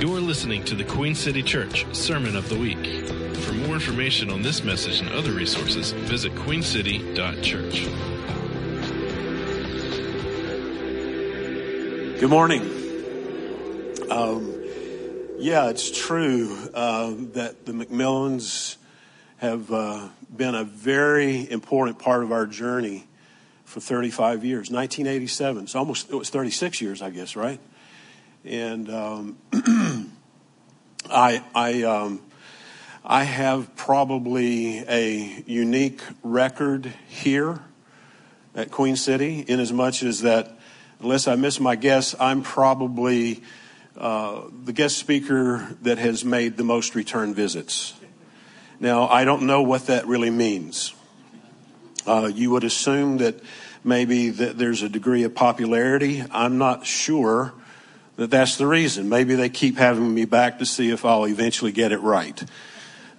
You're listening to the Queen City Church Sermon of the Week. For more information on this message and other resources, visit queencity.church. Good morning. Um, yeah, it's true uh, that the McMillans have uh, been a very important part of our journey for 35 years. 1987. It's almost it was 36 years, I guess, right? And um, I, I, um, I have probably a unique record here at Queen City, in as much as that, unless I miss my guess, I'm probably uh, the guest speaker that has made the most return visits. Now, I don't know what that really means. Uh, you would assume that maybe that there's a degree of popularity. I'm not sure that that's the reason. Maybe they keep having me back to see if I'll eventually get it right.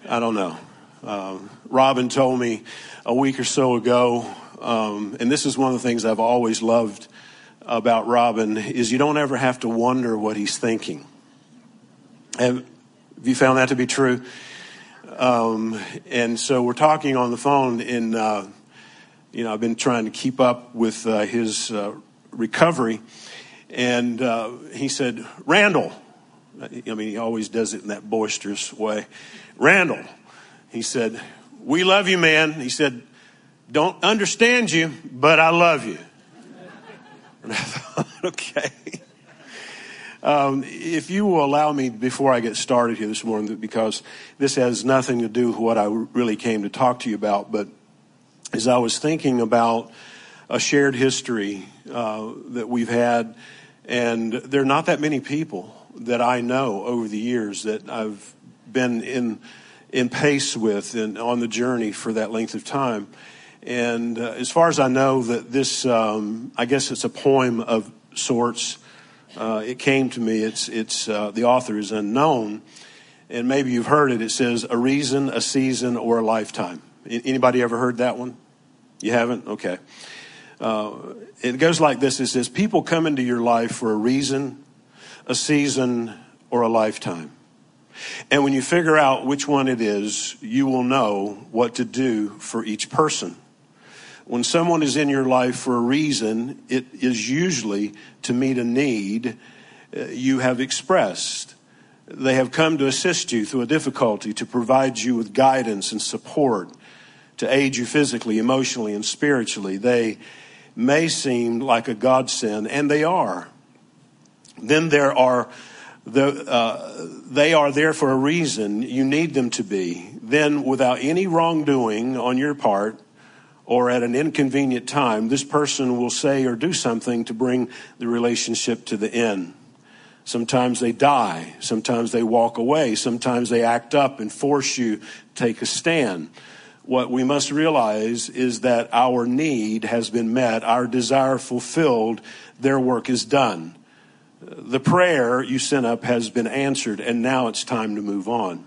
I don't know. Um, Robin told me a week or so ago, um, and this is one of the things I've always loved about Robin is you don't ever have to wonder what he's thinking. Have, you found that to be true? Um, and so we're talking on the phone, and uh, you know I've been trying to keep up with uh, his uh, recovery and uh, he said, Randall, I mean, he always does it in that boisterous way. Randall, he said, we love you, man. He said, don't understand you, but I love you. And I thought, okay. Um, if you will allow me before I get started here this morning, because this has nothing to do with what I really came to talk to you about, but as I was thinking about a shared history uh, that we've had and there are not that many people that I know over the years that I've been in in pace with and on the journey for that length of time. And uh, as far as I know, that this, um, I guess it's a poem of sorts. Uh, it came to me. It's it's uh, the author is unknown, and maybe you've heard it. It says a reason, a season, or a lifetime. Anybody ever heard that one? You haven't? Okay. Uh, it goes like this it says, People come into your life for a reason, a season, or a lifetime. And when you figure out which one it is, you will know what to do for each person. When someone is in your life for a reason, it is usually to meet a need uh, you have expressed. They have come to assist you through a difficulty, to provide you with guidance and support, to aid you physically, emotionally, and spiritually. They may seem like a godsend, and they are. Then there are the, uh, they are there for a reason. You need them to be. Then, without any wrongdoing on your part or at an inconvenient time, this person will say or do something to bring the relationship to the end. Sometimes they die. Sometimes they walk away. Sometimes they act up and force you to take a stand what we must realize is that our need has been met, our desire fulfilled, their work is done. The prayer you sent up has been answered, and now it's time to move on.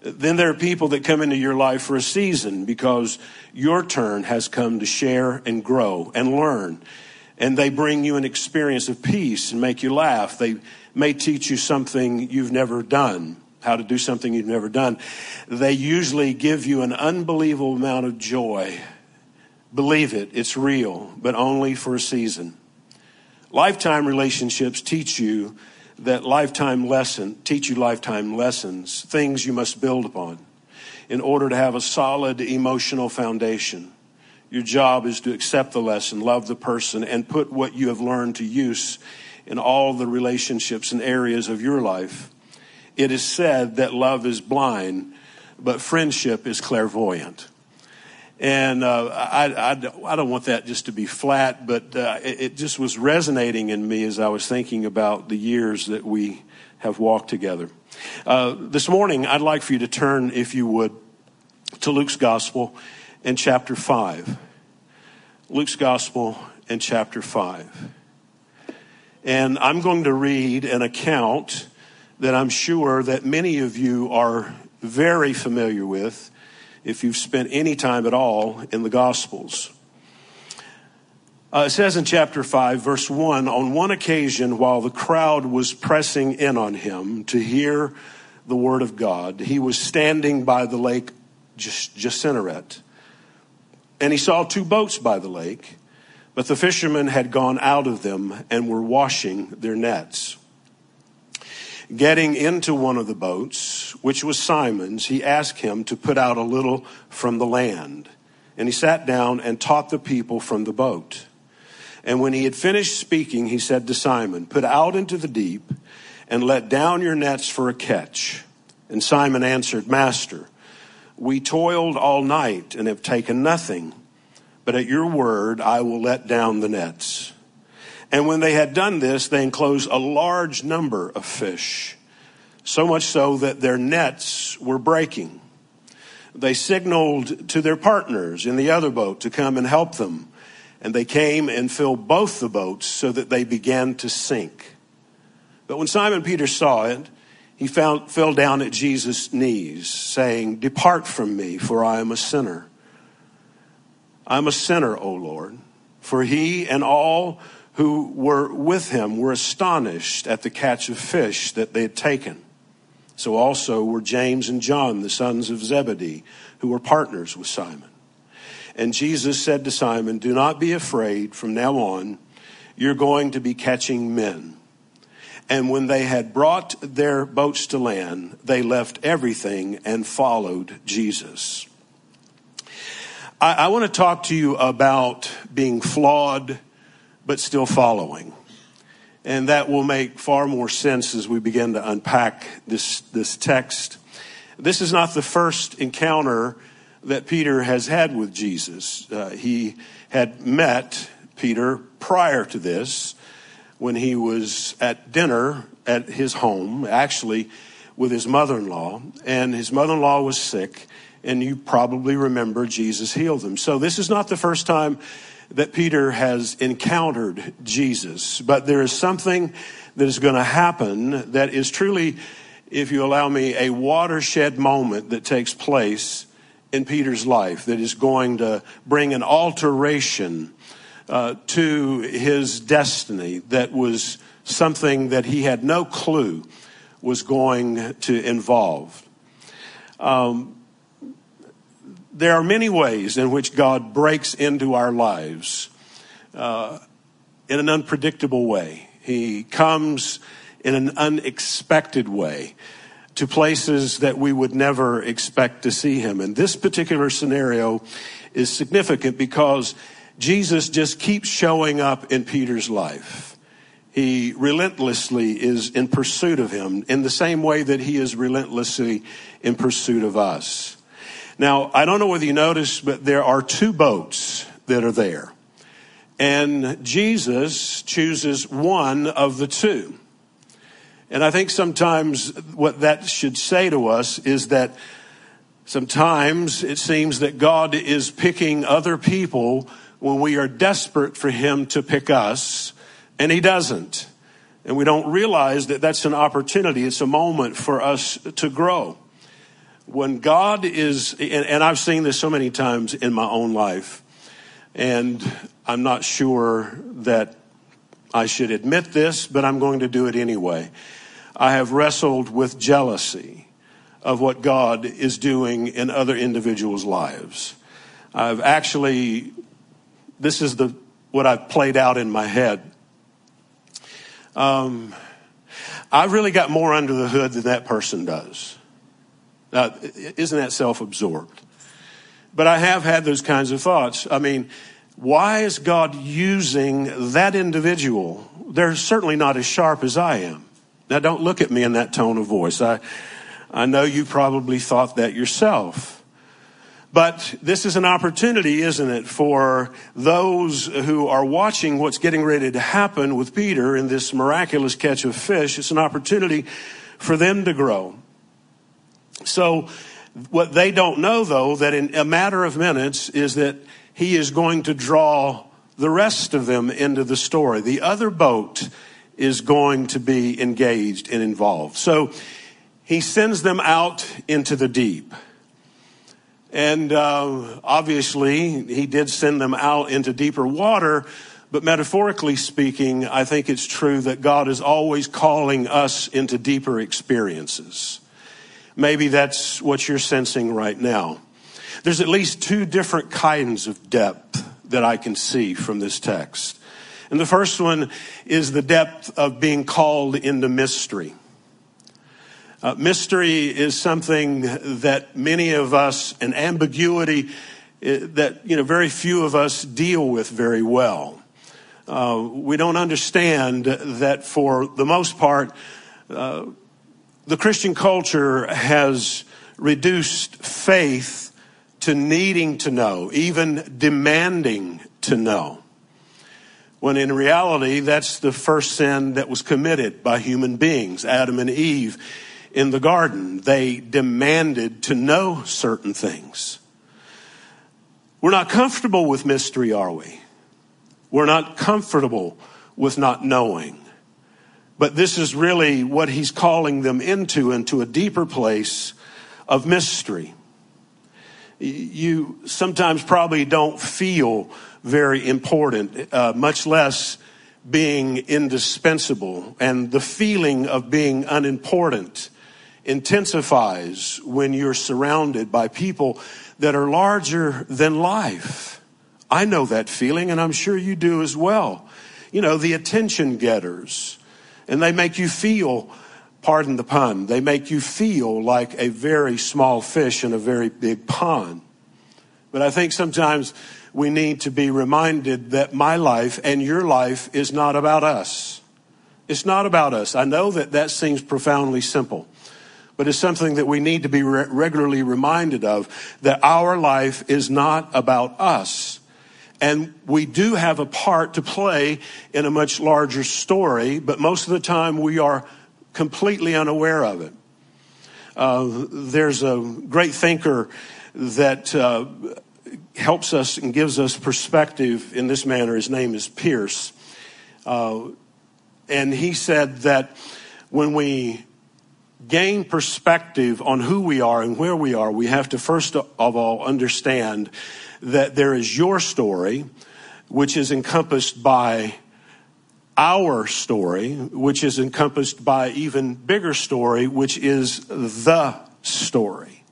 Then there are people that come into your life for a season because your turn has come to share and grow and learn. And they bring you an experience of peace and make you laugh. They may teach you something you've never done how to do something you've never done, they usually give you an unbelievable amount of joy. Believe it, it's real, but only for a season. Lifetime relationships teach you that lifetime lesson, teach you lifetime lessons, things you must build upon in order to have a solid emotional foundation. Your job is to accept the lesson, love the person, and put what you have learned to use in all the relationships and areas of your life it is said that love is blind, but friendship is clairvoyant. And uh, I, I, I, don't want that just to be flat, but uh, it, it, just was resonating in me as I was thinking about the years that we have walked together. Uh, this morning, I'd like for you to turn, if you would, to Luke's Gospel in chapter 5. Luke's Gospel in chapter 5. And I'm going to read an account that I'm sure that many of you are very familiar with if you've spent any time at all in the Gospels. Uh, it says in chapter 5, verse 1 On one occasion, while the crowd was pressing in on him to hear the word of God, he was standing by the lake Gennesaret. And he saw two boats by the lake, but the fishermen had gone out of them and were washing their nets. Getting into one of the boats, which was Simon's, he asked him to put out a little from the land. And he sat down and taught the people from the boat. And when he had finished speaking, he said to Simon, Put out into the deep and let down your nets for a catch. And Simon answered, Master, we toiled all night and have taken nothing, but at your word I will let down the nets. And when they had done this, they enclosed a large number of fish, so much so that their nets were breaking. They signaled to their partners in the other boat to come and help them. And they came and filled both the boats so that they began to sink. But when Simon Peter saw it, he fell down at Jesus' knees, saying, Depart from me, for I am a sinner. I'm a sinner, O Lord. For he and all who were with him were astonished at the catch of fish that they had taken. So also were James and John, the sons of Zebedee, who were partners with Simon. And Jesus said to Simon, Do not be afraid. From now on, you're going to be catching men. And when they had brought their boats to land, they left everything and followed Jesus. I, I want to talk to you about being flawed but still following. And that will make far more sense as we begin to unpack this, this text. This is not the first encounter that Peter has had with Jesus. Uh, he had met Peter prior to this when he was at dinner at his home, actually with his mother in law, and his mother in law was sick, and you probably remember Jesus healed him. So this is not the first time that Peter has encountered Jesus, but there is something that is going to happen that is truly, if you allow me, a watershed moment that takes place in Peter's life that is going to bring an alteration uh, to his destiny that was something that he had no clue was going to involve. Um, there are many ways in which God breaks into our lives uh, in an unpredictable way. He comes in an unexpected way to places that we would never expect to see him. And this particular scenario is significant because Jesus just keeps showing up in Peter's life. He relentlessly is in pursuit of him in the same way that he is relentlessly in pursuit of us. Now, I don't know whether you noticed, but there are two boats that are there. And Jesus chooses one of the two. And I think sometimes what that should say to us is that sometimes it seems that God is picking other people when we are desperate for Him to pick us, and He doesn't. And we don't realize that that's an opportunity. It's a moment for us to grow when God is, and, and, I've seen this so many times in my own life, and I'm not sure that I should admit this, but I'm going to do it anyway. I have wrestled with jealousy of what God is doing in other individuals' lives. I've actually, this is the, what I've played out in my head. Um, I've really got more under the hood than that person does. Now, isn't that self absorbed? But I have had those kinds of thoughts. I mean, why is God using that individual? They're certainly not as sharp as I am. Now, don't look at me in that tone of voice. I, I know you probably thought that yourself. But this is an opportunity, isn't it, for those who are watching what's getting ready to happen with Peter in this miraculous catch of fish. It's an opportunity for them to grow. So what they don't know though, that in a matter of minutes is that he is going to draw the rest of them into the story. The other boat is going to be engaged and involved. So he sends them out into the deep. And uh, obviously, he did send them out into deeper water, But metaphorically speaking, I think it's true that God is always calling us into deeper experiences. Maybe that's what you're sensing right now. There's at least two different kinds of depth that I can see from this text. And the first one is the depth of being called into mystery. Uh, mystery is something that many of us, an ambiguity uh, that, you know, very few of us deal with very well. Uh, we don't understand that for the most part, uh, the Christian culture has reduced faith to needing to know, even demanding to know. When in reality, that's the first sin that was committed by human beings, Adam and Eve in the garden. They demanded to know certain things. We're not comfortable with mystery, are we? We're not comfortable with not knowing. But this is really what he's calling them into, into a deeper place of mystery. You sometimes probably don't feel very important, uh, much less being indispensable. And the feeling of being unimportant intensifies when you're surrounded by people that are larger than life. I know that feeling, and I'm sure you do as well. You know, the attention getters, and they make you feel, pardon the pun, they make you feel like a very small fish in a very big pond. But I think sometimes we need to be reminded that my life and your life is not about us. It's not about us. I know that that seems profoundly simple but it's something that we need to be re- regularly reminded of that our life is not about us. And we do have a part to play in a much larger story, but most of the time we are completely unaware of it. Uh, there's a great thinker that uh, helps us and gives us perspective in this manner. His name is Pierce. Uh, and he said that when we gain perspective on who we are and where we are, we have to first of all understand that there is your story, which is encompassed by our story, which is encompassed by even bigger story, which is the story.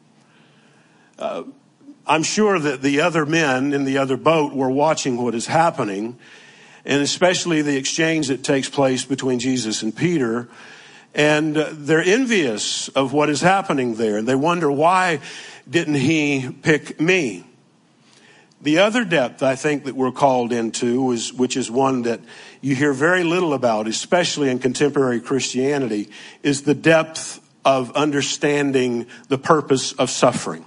Uh, I'm sure that the other men in the other boat were watching what is happening, and especially the exchange that takes place between Jesus and Peter and they're envious of what is happening there. And they wonder, why didn't he pick me? The other depth I think that we're called into is, which is one that you hear very little about, especially in contemporary Christianity, is the depth of understanding the purpose of suffering.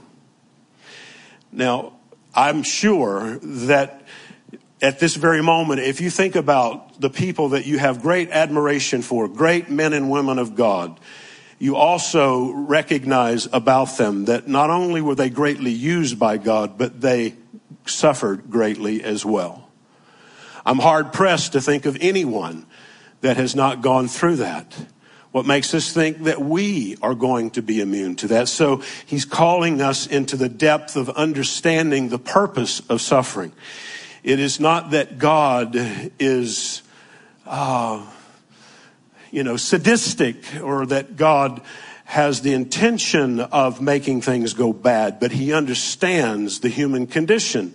Now, I'm sure that at this very moment, if you think about the people that you have great admiration for, great men and women of God, you also recognize about them that not only were they greatly used by God, but they suffered greatly as well. I'm hard pressed to think of anyone that has not gone through that. What makes us think that we are going to be immune to that? So he's calling us into the depth of understanding the purpose of suffering. It is not that God is, uh, you know, sadistic or that God has the intention of making things go bad, but he understands the human condition.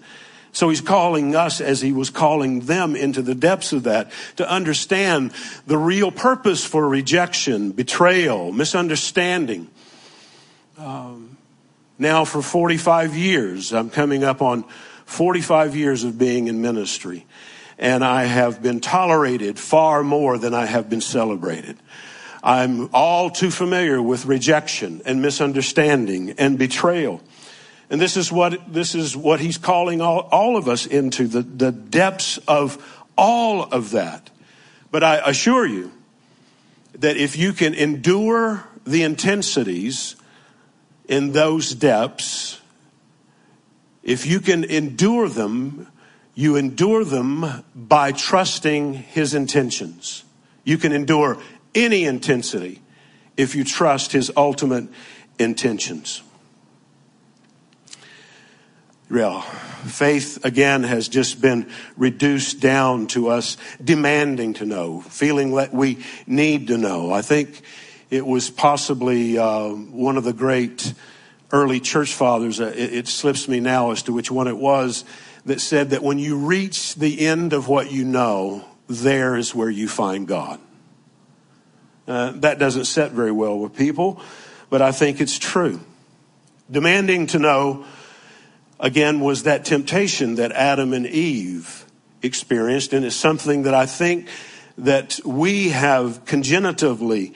So he's calling us as he was calling them into the depths of that to understand the real purpose for rejection, betrayal, misunderstanding. Um, now for 45 years, I'm coming up on 45 years of being in ministry, and I have been tolerated far more than I have been celebrated. I'm all too familiar with rejection and misunderstanding and betrayal. And this is what, this is what he's calling all, all of us into, the, the depths of all of that. But I assure you that if you can endure the intensities in those depths, if you can endure them, you endure them by trusting his intentions. You can endure any intensity if you trust his ultimate intentions. Real. Faith, again, has just been reduced down to us demanding to know, feeling that we need to know. I think it was possibly uh, one of the great early church fathers, uh, it, it slips me now as to which one it was, that said that when you reach the end of what you know, there is where you find God. Uh, that doesn't set very well with people, but I think it's true. Demanding to know, again, was that temptation that Adam and Eve experienced, and it's something that I think that we have congenitively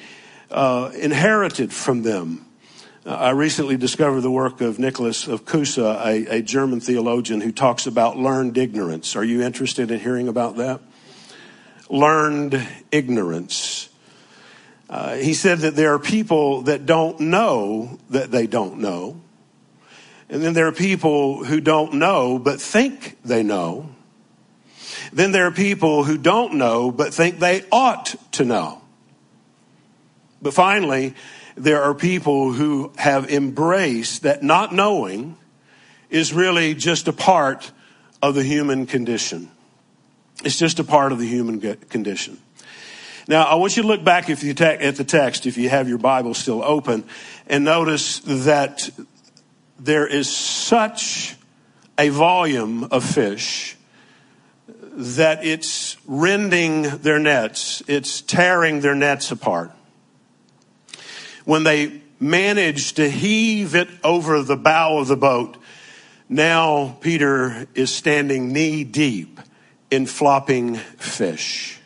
uh, inherited from them. Uh, I recently discovered the work of Nicholas of Cusa, a, a German theologian who talks about learned ignorance. Are you interested in hearing about that? Learned ignorance. Uh, he said that there are people that don't know that they don't know. And then there are people who don't know but think they know. Then there are people who don't know but think they ought to know. But finally, there are people who have embraced that not knowing is really just a part of the human condition. It's just a part of the human condition. Now, I want you to look back if you te- at the text, if you have your Bible still open, and notice that there is such a volume of fish that it's rending their nets, it's tearing their nets apart. When they manage to heave it over the bow of the boat, now Peter is standing knee deep in flopping fish.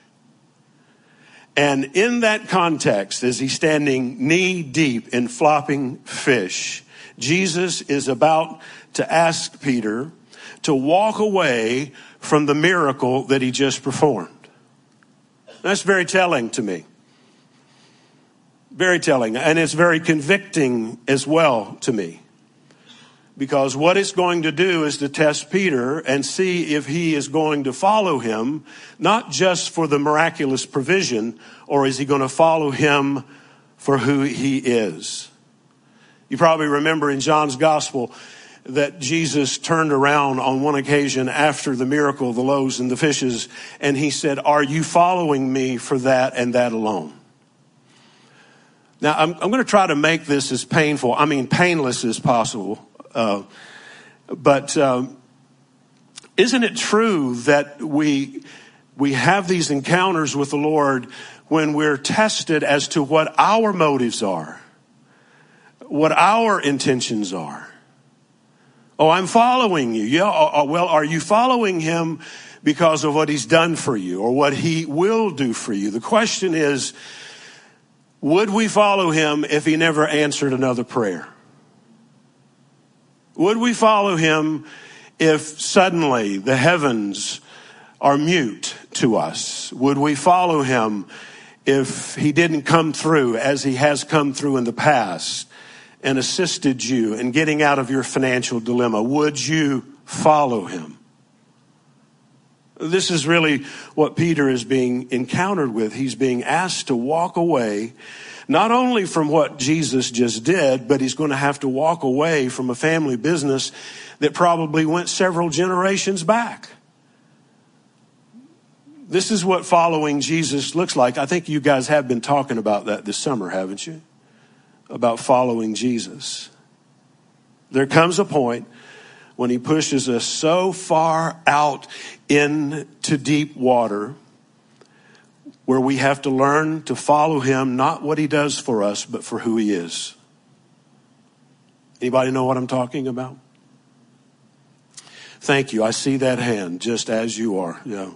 And in that context, as he's standing knee deep in flopping fish, Jesus is about to ask Peter to walk away from the miracle that he just performed. That's very telling to me. Very telling. And it's very convicting as well to me. Because what it's going to do is to test Peter and see if he is going to follow him, not just for the miraculous provision, or is he going to follow him for who he is. You probably remember in John's gospel that Jesus turned around on one occasion after the miracle of the loaves and the fishes, and he said, Are you following me for that and that alone? Now, I'm, I'm going to try to make this as painful, I mean, painless as possible uh, but um, isn't it true that we we have these encounters with the Lord when we're tested as to what our motives are, what our intentions are? Oh, I'm following you. Yeah. Uh, uh, well, are you following him because of what he's done for you or what he will do for you? The question is, would we follow him if he never answered another prayer? Would we follow him if suddenly the heavens are mute to us? Would we follow him if he didn't come through as he has come through in the past and assisted you in getting out of your financial dilemma? Would you follow him? This is really what Peter is being encountered with. He's being asked to walk away not only from what Jesus just did, but he's going to have to walk away from a family business that probably went several generations back. This is what following Jesus looks like. I think you guys have been talking about that this summer, haven't you? About following Jesus. There comes a point when he pushes us so far out into deep water where we have to learn to follow him, not what he does for us, but for who he is. Anybody know what I'm talking about? Thank you. I see that hand just as you are. Yeah.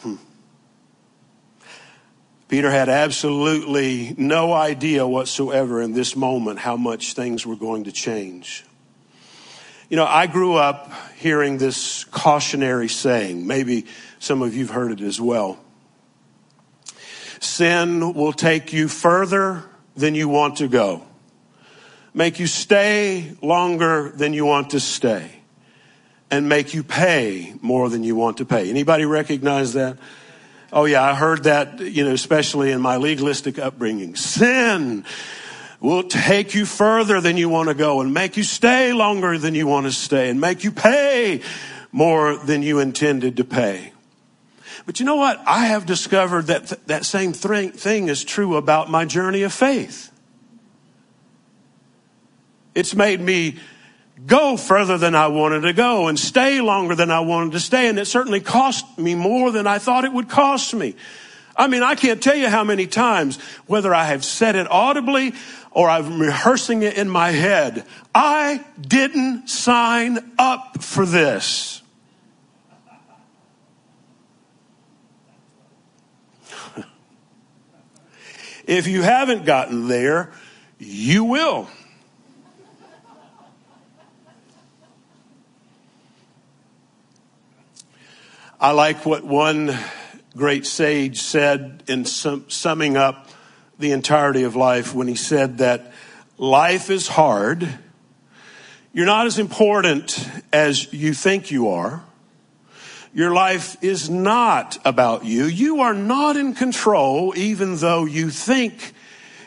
Hmm. Peter had absolutely no idea whatsoever in this moment how much things were going to change. You know, I grew up hearing this cautionary saying. Maybe some of you've heard it as well. Sin will take you further than you want to go, make you stay longer than you want to stay, and make you pay more than you want to pay. Anybody recognize that? Oh yeah, I heard that, you know, especially in my legalistic upbringing. Sin will take you further than you want to go and make you stay longer than you want to stay and make you pay more than you intended to pay. But you know what? I have discovered that th- that same th- thing is true about my journey of faith. It's made me go further than I wanted to go and stay longer than I wanted to stay. And it certainly cost me more than I thought it would cost me. I mean, I can't tell you how many times, whether I have said it audibly or I'm rehearsing it in my head, I didn't sign up for this. if you haven't gotten there, you will. I like what one great sage said in sum, summing up the entirety of life when he said that life is hard. You're not as important as you think you are. Your life is not about you. You are not in control, even though you think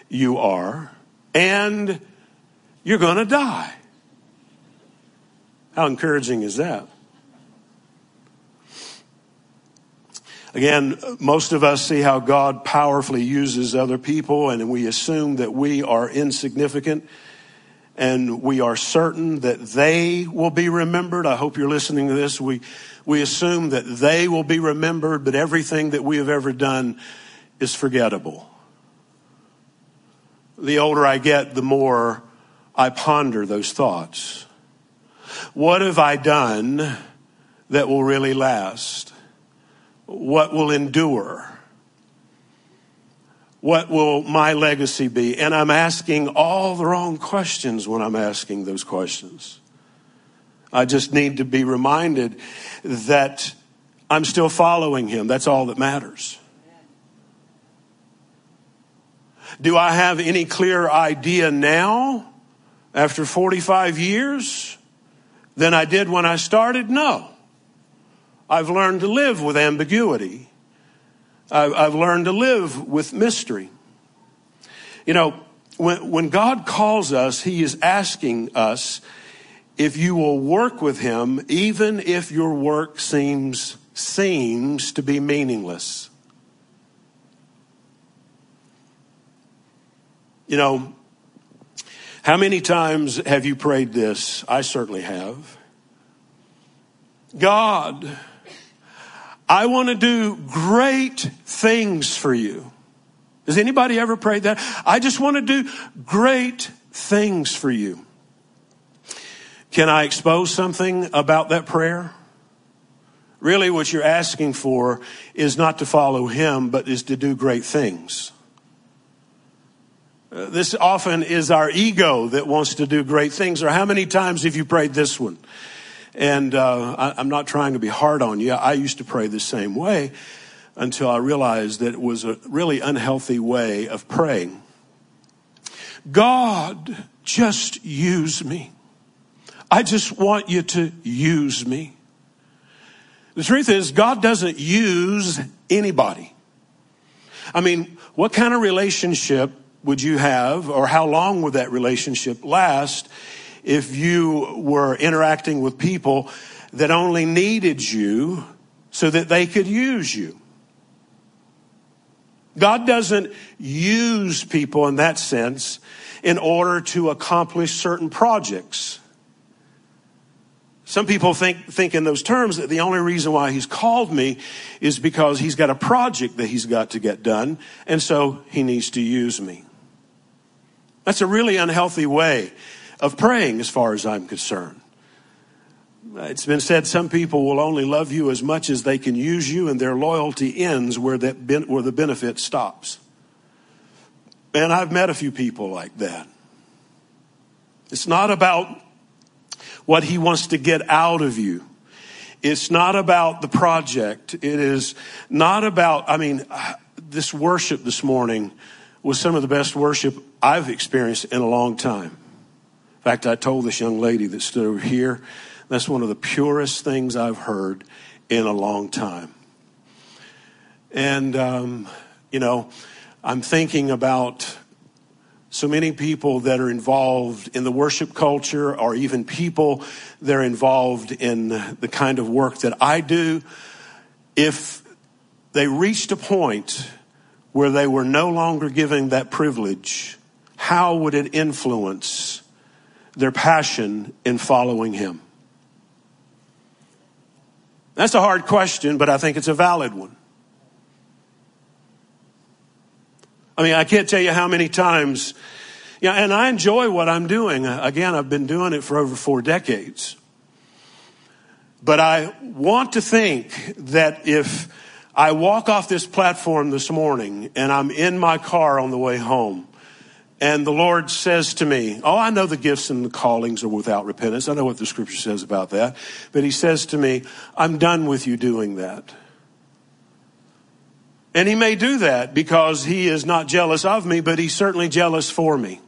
you are. And you're going to die. How encouraging is that? Again, most of us see how God powerfully uses other people and we assume that we are insignificant and we are certain that they will be remembered. I hope you're listening to this. We, we assume that they will be remembered, but everything that we have ever done is forgettable. The older I get, the more I ponder those thoughts. What have I done that will really last? What will endure? What will my legacy be? And I'm asking all the wrong questions when I'm asking those questions. I just need to be reminded that I'm still following him. That's all that matters. Do I have any clear idea now, after 45 years, than I did when I started? No. I've learned to live with ambiguity. I've learned to live with mystery. You know, when, when God calls us, He is asking us if you will work with Him, even if your work seems, seems to be meaningless. You know, how many times have you prayed this? I certainly have. God, I want to do great things for you. Has anybody ever prayed that? I just want to do great things for you. Can I expose something about that prayer? Really, what you're asking for is not to follow him, but is to do great things. Uh, this often is our ego that wants to do great things. Or how many times have you prayed this one? And uh, I, I'm not trying to be hard on you. I used to pray the same way until I realized that it was a really unhealthy way of praying. God, just use me. I just want you to use me. The truth is, God doesn't use anybody. I mean, what kind of relationship would you have, or how long would that relationship last if you were interacting with people that only needed you so that they could use you. God doesn't use people in that sense in order to accomplish certain projects. Some people think, think in those terms that the only reason why he's called me is because he's got a project that he's got to get done, and so he needs to use me. That's a really unhealthy way of praying, as far as I'm concerned. It's been said some people will only love you as much as they can use you, and their loyalty ends where, that ben- where the benefit stops. And I've met a few people like that. It's not about what he wants to get out of you. It's not about the project. It is not about, I mean, this worship this morning was some of the best worship I've experienced in a long time fact, I told this young lady that stood over here, that's one of the purest things I've heard in a long time. And, um, you know, I'm thinking about so many people that are involved in the worship culture or even people that are involved in the kind of work that I do, if they reached a point where they were no longer given that privilege, how would it influence their passion in following Him? That's a hard question, but I think it's a valid one. I mean, I can't tell you how many times, yeah, and I enjoy what I'm doing. Again, I've been doing it for over four decades. But I want to think that if I walk off this platform this morning and I'm in my car on the way home, and the Lord says to me, Oh, I know the gifts and the callings are without repentance. I know what the scripture says about that. But He says to me, I'm done with you doing that. And He may do that because He is not jealous of me, but He's certainly jealous for me.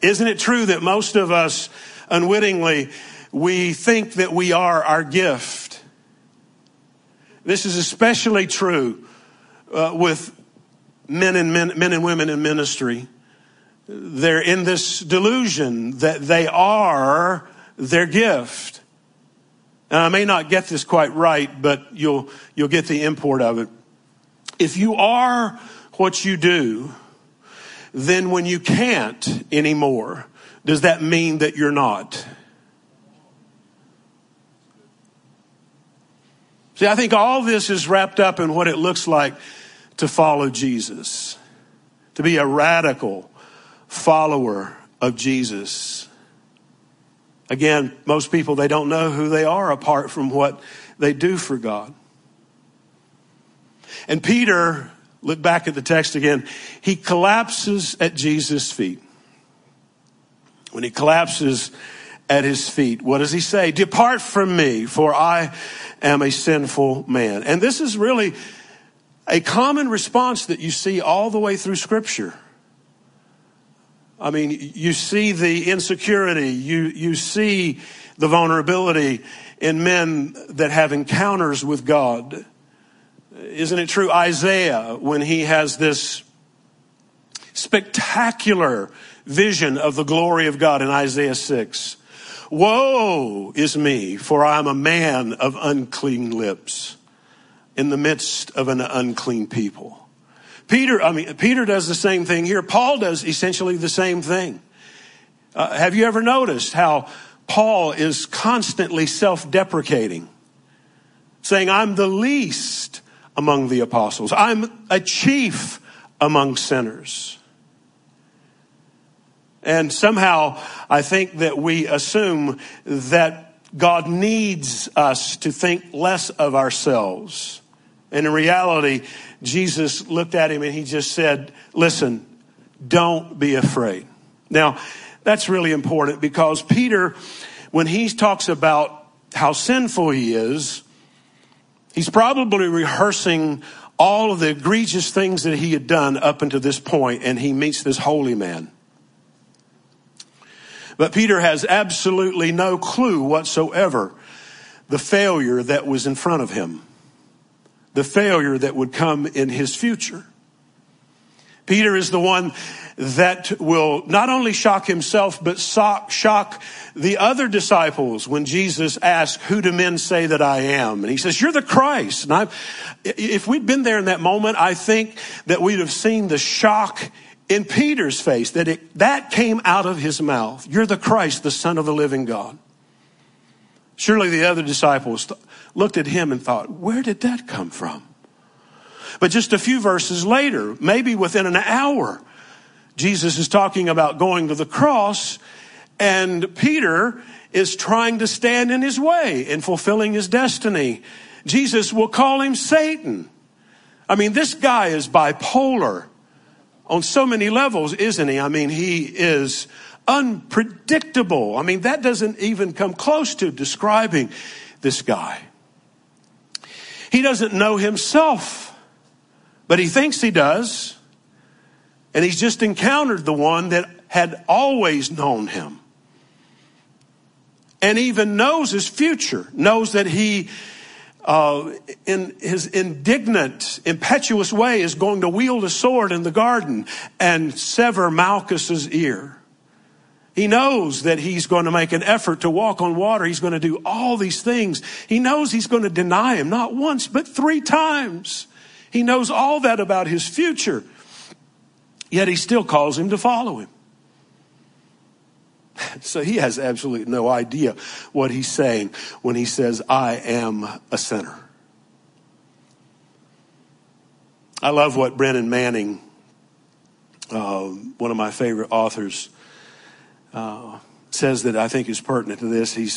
Isn't it true that most of us unwittingly, we think that we are our gift? This is especially true uh, with men and men, men and women in ministry. They're in this delusion that they are their gift. And I may not get this quite right, but you'll, you'll get the import of it. If you are what you do, then when you can't anymore, does that mean that you're not? See, I think all this is wrapped up in what it looks like to follow Jesus, to be a radical follower of Jesus. Again, most people, they don't know who they are apart from what they do for God. And Peter, look back at the text again, he collapses at Jesus' feet. When he collapses at his feet, what does he say? Depart from me, for I am a sinful man. And this is really a common response that you see all the way through Scripture. I mean, you see the insecurity, you, you see the vulnerability in men that have encounters with God. Isn't it true? Isaiah, when he has this spectacular vision of the glory of God in Isaiah 6. Woe is me, for I am a man of unclean lips in the midst of an unclean people. Peter, I mean, Peter does the same thing here. Paul does essentially the same thing. Uh, have you ever noticed how Paul is constantly self-deprecating, saying, I'm the least among the apostles. I'm a chief among sinners. And somehow I think that we assume that God needs us to think less of ourselves and in reality, Jesus looked at him and he just said, listen, don't be afraid. Now, that's really important because Peter, when he talks about how sinful he is, he's probably rehearsing all of the egregious things that he had done up until this point, and he meets this holy man. But Peter has absolutely no clue whatsoever the failure that was in front of him the failure that would come in his future. Peter is the one that will not only shock himself, but shock the other disciples when Jesus asks, who do men say that I am? And he says, you're the Christ. And I, if we'd been there in that moment, I think that we'd have seen the shock in Peter's face that it, that came out of his mouth. You're the Christ, the son of the living God. Surely the other disciples looked at him and thought, where did that come from? But just a few verses later, maybe within an hour, Jesus is talking about going to the cross and Peter is trying to stand in his way in fulfilling his destiny. Jesus will call him Satan. I mean, this guy is bipolar on so many levels, isn't he? I mean, he is unpredictable. I mean, that doesn't even come close to describing this guy. He doesn't know himself, but he thinks he does. And he's just encountered the one that had always known him. And even knows his future, knows that he uh, in his indignant, impetuous way, is going to wield a sword in the garden and sever Malchus's ear. He knows that he's going to make an effort to walk on water. He's going to do all these things. He knows he's going to deny him, not once, but three times. He knows all that about his future. Yet he still calls him to follow him. So he has absolutely no idea what he's saying when he says, I am a sinner. I love what Brennan Manning, uh, one of my favorite authors, says that I think is pertinent to this. He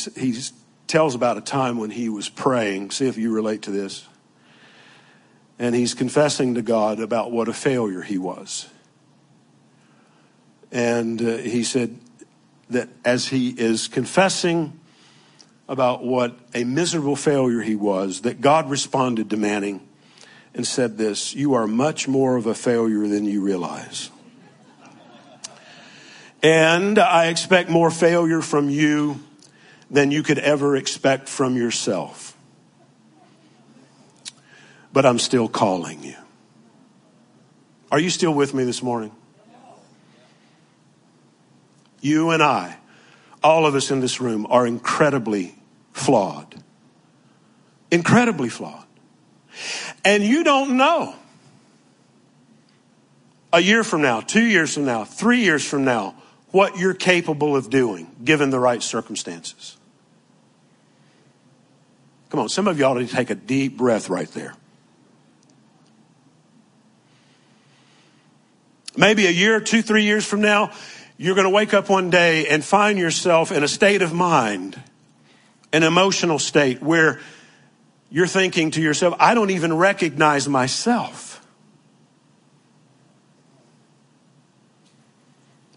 tells about a time when he was praying. See if you relate to this. And he's confessing to God about what a failure he was. And uh, he said, that as he is confessing about what a miserable failure he was, that God responded to Manning and said this You are much more of a failure than you realize. And I expect more failure from you than you could ever expect from yourself. But I'm still calling you. Are you still with me this morning? You and I, all of us in this room, are incredibly flawed. Incredibly flawed. And you don't know a year from now, two years from now, three years from now, what you're capable of doing given the right circumstances. Come on, some of you ought to take a deep breath right there. Maybe a year, two, three years from now, you're going to wake up one day and find yourself in a state of mind, an emotional state where you're thinking to yourself, I don't even recognize myself.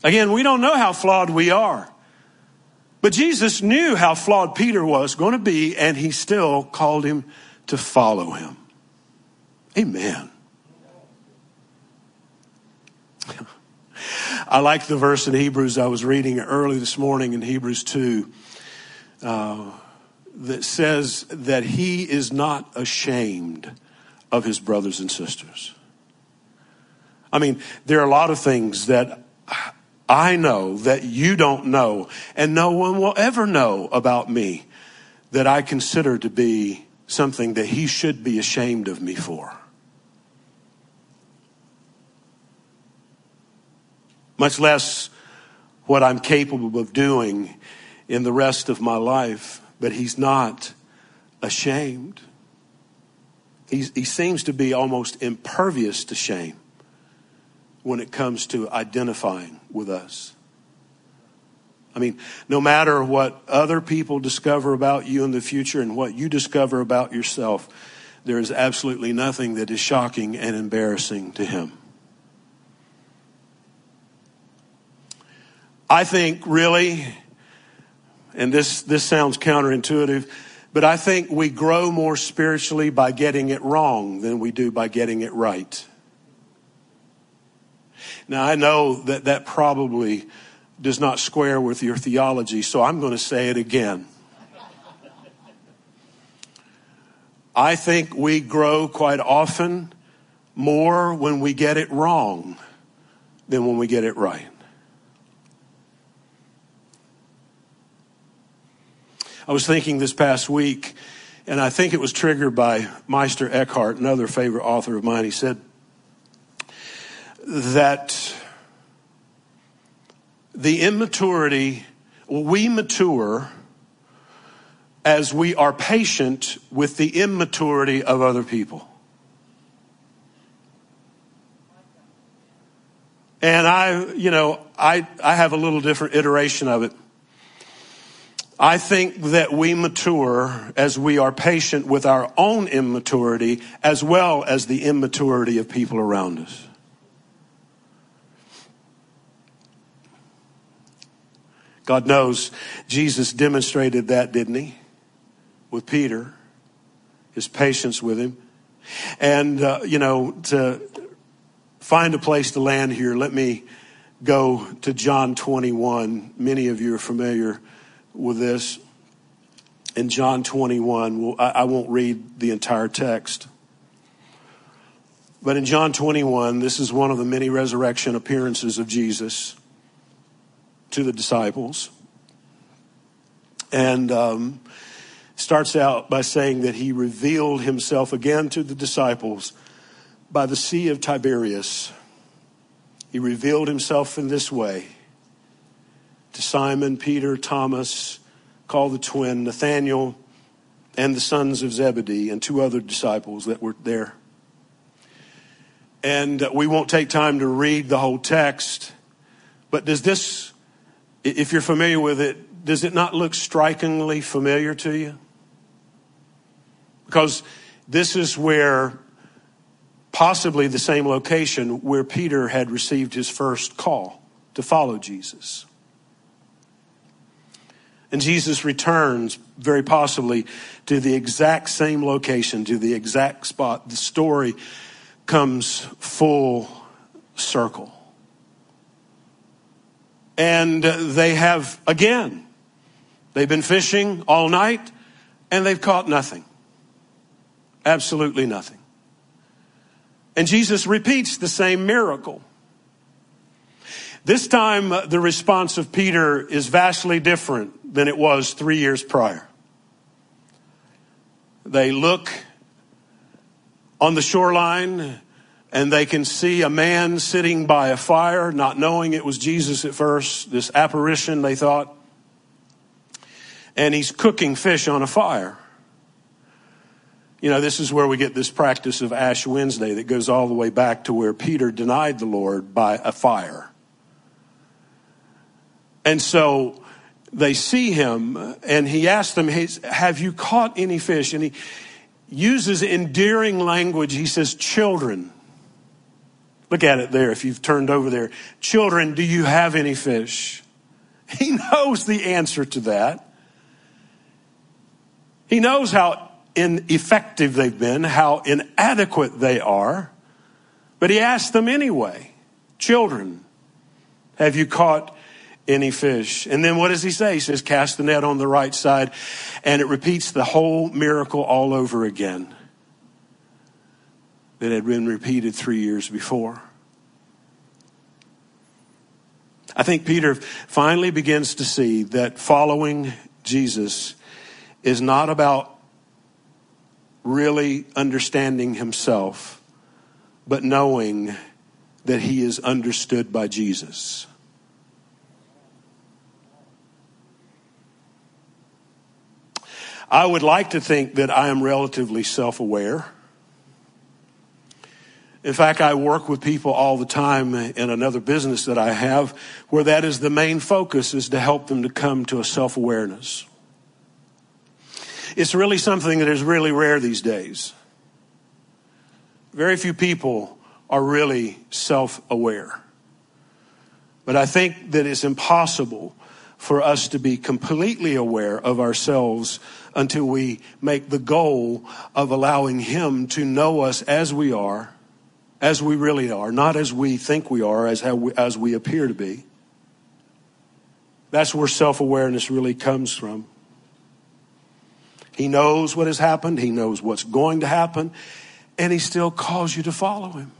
Again, we don't know how flawed we are. But Jesus knew how flawed Peter was going to be, and he still called him to follow him. Amen. I like the verse in Hebrews I was reading early this morning in Hebrews 2 uh, that says that he is not ashamed of his brothers and sisters. I mean, there are a lot of things that I know that you don't know, and no one will ever know about me that I consider to be something that he should be ashamed of me for. much less what I'm capable of doing in the rest of my life. But he's not ashamed. He's, he seems to be almost impervious to shame when it comes to identifying with us. I mean, no matter what other people discover about you in the future and what you discover about yourself, there is absolutely nothing that is shocking and embarrassing to him. I think really, and this, this sounds counterintuitive, but I think we grow more spiritually by getting it wrong than we do by getting it right. Now, I know that that probably does not square with your theology, so I'm going to say it again. I think we grow quite often more when we get it wrong than when we get it right. I was thinking this past week, and I think it was triggered by Meister Eckhart, another favorite author of mine. He said that the immaturity, we mature as we are patient with the immaturity of other people. And I, you know, I, I have a little different iteration of it. I think that we mature as we are patient with our own immaturity as well as the immaturity of people around us. God knows Jesus demonstrated that, didn't he? With Peter, his patience with him. And, uh, you know, to find a place to land here, let me go to John 21. Many of you are familiar with this. in John 21. I won't read the entire text. But in John 21, this is one of the many resurrection appearances of Jesus to the disciples. And um, starts out by saying that he revealed himself again to the disciples by the Sea of Tiberias. He revealed himself in this way to Simon, Peter, Thomas, called the twin, Nathaniel, and the sons of Zebedee, and two other disciples that were there. And we won't take time to read the whole text, but does this, if you're familiar with it, does it not look strikingly familiar to you? Because this is where, possibly the same location where Peter had received his first call to follow Jesus. And Jesus returns, very possibly, to the exact same location, to the exact spot. The story comes full circle. And they have, again, they've been fishing all night and they've caught nothing. Absolutely nothing. And Jesus repeats the same miracle. This time, uh, the response of Peter is vastly different than it was three years prior. They look on the shoreline and they can see a man sitting by a fire, not knowing it was Jesus at first, this apparition, they thought. And he's cooking fish on a fire. You know, this is where we get this practice of Ash Wednesday that goes all the way back to where Peter denied the Lord by a fire. And so they see him and he asks them, Have you caught any fish? And he, uses endearing language. He says, Children. Look at it there if you've turned over there. Children, do you have any fish? He knows the answer to that. He knows how ineffective they've been, how inadequate they are, but he asks them anyway. Children, have you caught any fish. And then what does he say? He says, cast the net on the right side. And it repeats the whole miracle all over again that had been repeated three years before. I think Peter finally begins to see that following Jesus is not about really understanding himself, but knowing that he is understood by Jesus. I would like to think that I am relatively self aware. In fact, I work with people all the time in another business that I have where that is the main focus is to help them to come to a self awareness. It's really something that is really rare these days. Very few people are really self aware. But I think that it's impossible for us to be completely aware of ourselves until we make the goal of allowing Him to know us as we are, as we really are, not as we think we are, as, how we, as we appear to be. That's where self awareness really comes from. He knows what has happened, He knows what's going to happen, and He still calls you to follow Him.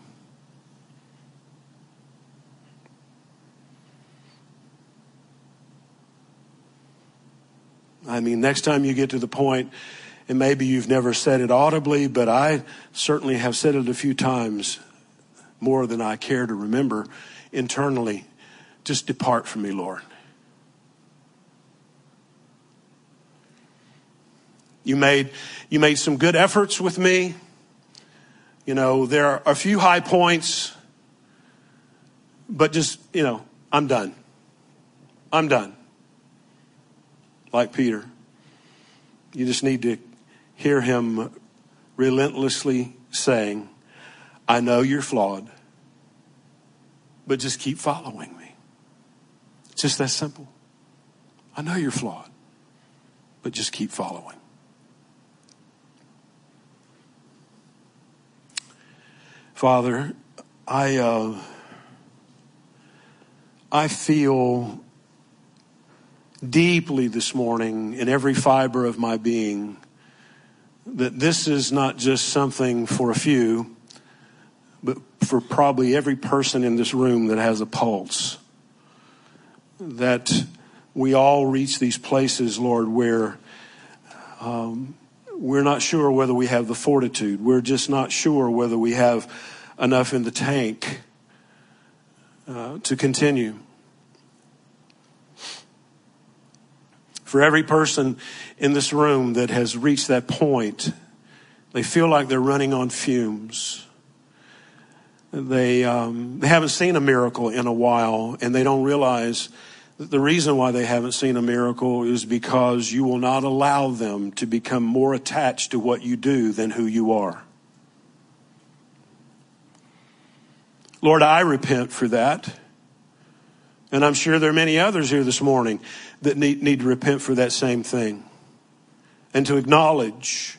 I mean, next time you get to the point, and maybe you've never said it audibly, but I certainly have said it a few times, more than I care to remember internally. Just depart from me, Lord. You made, you made some good efforts with me. You know, there are a few high points, but just, you know, I'm done. I'm done like Peter. You just need to hear him relentlessly saying, I know you're flawed, but just keep following me. It's just that simple. I know you're flawed, but just keep following. Father, I uh, I feel deeply this morning in every fiber of my being that this is not just something for a few, for probably every person in this room that has a pulse. That we all reach these places, Lord, where um, we're not sure whether we have the fortitude. We're just not sure whether we have enough in the tank uh, to continue. For every person in this room that has reached that point, they feel like they're running on fumes. They, um, they haven't seen a miracle in a while, and they don't realize that the reason why they haven't seen a miracle is because you will not allow them to become more attached to what you do than who you are. Lord, I repent for that. And I'm sure there are many others here this morning that need, need to repent for that same thing and to acknowledge,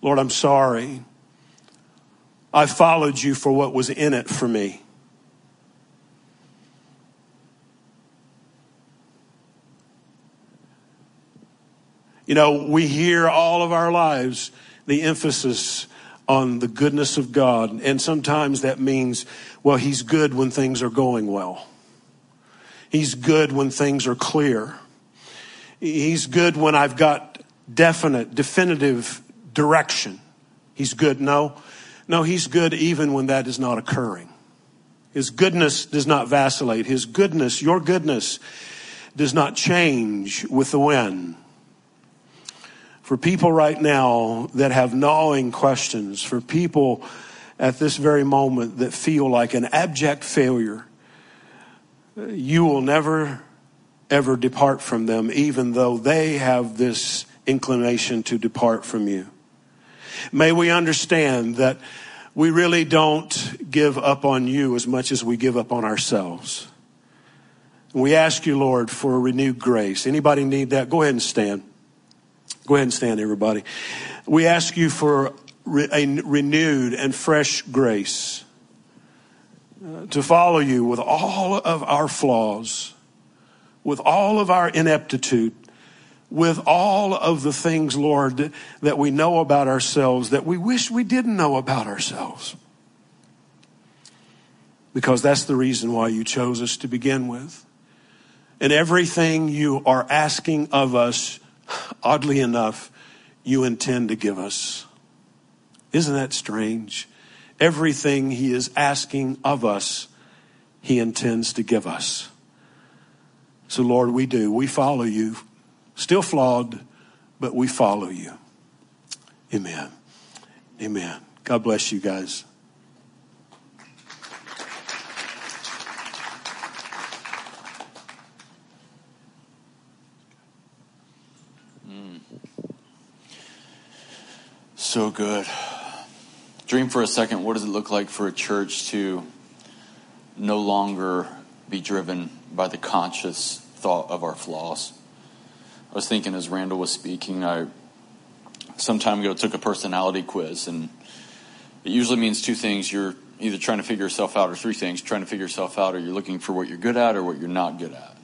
Lord, I'm sorry. I followed you for what was in it for me. You know, we hear all of our lives the emphasis on the goodness of God. And sometimes that means, well, He's good when things are going well. He's good when things are clear. He's good when I've got definite, definitive direction. He's good. No, no, He's good even when that is not occurring. His goodness does not vacillate. His goodness, your goodness, does not change with the wind for people right now that have gnawing questions, for people at this very moment that feel like an abject failure, you will never ever depart from them, even though they have this inclination to depart from you. May we understand that we really don't give up on you as much as we give up on ourselves. We ask you, Lord, for a renewed grace. Anybody need that? Go ahead and stand. Go ahead and stand, everybody. We ask you for a renewed and fresh grace uh, to follow you with all of our flaws, with all of our ineptitude, with all of the things, Lord, that we know about ourselves that we wish we didn't know about ourselves. Because that's the reason why you chose us to begin with. And everything you are asking of us, oddly enough, you intend to give us. Isn't that strange? Everything He is asking of us, He intends to give us. So, Lord, we do. We follow you. Still flawed, but we follow you. Amen. Amen. God bless you guys. Mm. So good. Dream for a second what does it look like for a church to no longer be driven by the conscious thought of our flaws? I was thinking as Randall was speaking, I some time ago took a personality quiz, and it usually means two things. You're either trying to figure yourself out, or three things trying to figure yourself out, or you're looking for what you're good at or what you're not good at.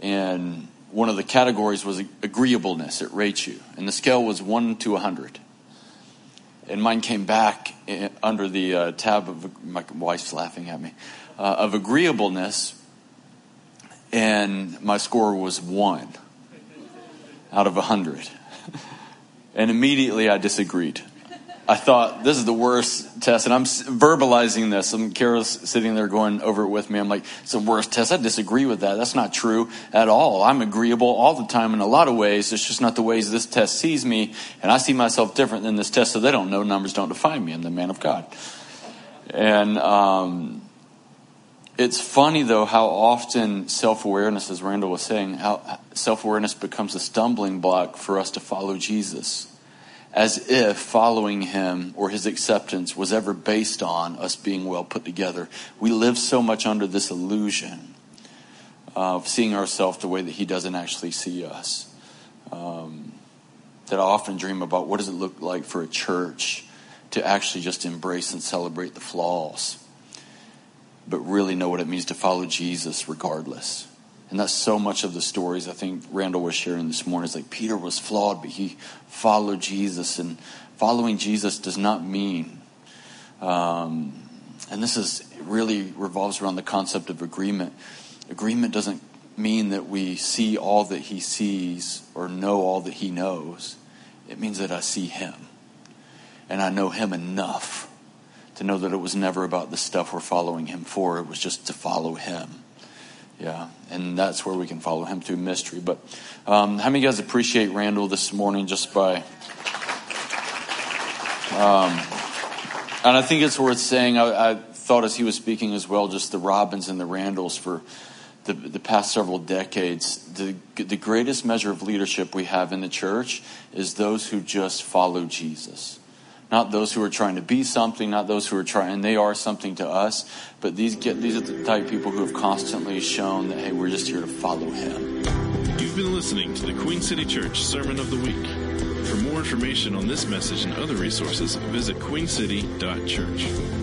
And one of the categories was agreeableness. It rates you. And the scale was 1 to 100. And mine came back eh, under the uh, tab of, my wife's laughing at me, uh, of agreeableness. And my score was 1 out of 100. And immediately I disagreed. I thought this is the worst test, and I'm verbalizing this. And Kara's sitting there going over it with me. I'm like, it's the worst test. I disagree with that. That's not true at all. I'm agreeable all the time in a lot of ways. It's just not the ways this test sees me, and I see myself different than this test. So they don't know. Numbers don't define me. I'm the man of God. And um, it's funny though how often self awareness, as Randall was saying, how self awareness becomes a stumbling block for us to follow Jesus as if following him or his acceptance was ever based on us being well put together. We live so much under this illusion of seeing ourselves the way that he doesn't actually see us. Um, that I often dream about what does it look like for a church to actually just embrace and celebrate the flaws. But really know what it means to follow Jesus regardless. And that's so much of the stories I think Randall was sharing this morning. It's like Peter was flawed, but he followed Jesus. And following Jesus does not mean, um, and this is really revolves around the concept of agreement. Agreement doesn't mean that we see all that he sees or know all that he knows. It means that I see him. And I know him enough to know that it was never about the stuff we're following him for. It was just to follow him. Yeah, and that's where we can follow him through mystery. But um, how many of you guys appreciate Randall this morning just by. Um, and I think it's worth saying, I, I, thought as he was speaking as well, just the Robins and the Randalls for the, the past several decades. The, the greatest measure of leadership we have in the church is those who just follow Jesus not those who are trying to be something, not those who are trying, and they are something to us, but these get these are the type of people who have constantly shown that hey, we're just here to follow Him. You've been listening to the Queen City Church Sermon of the Week. For more information on this message and other resources, visit queencity.church.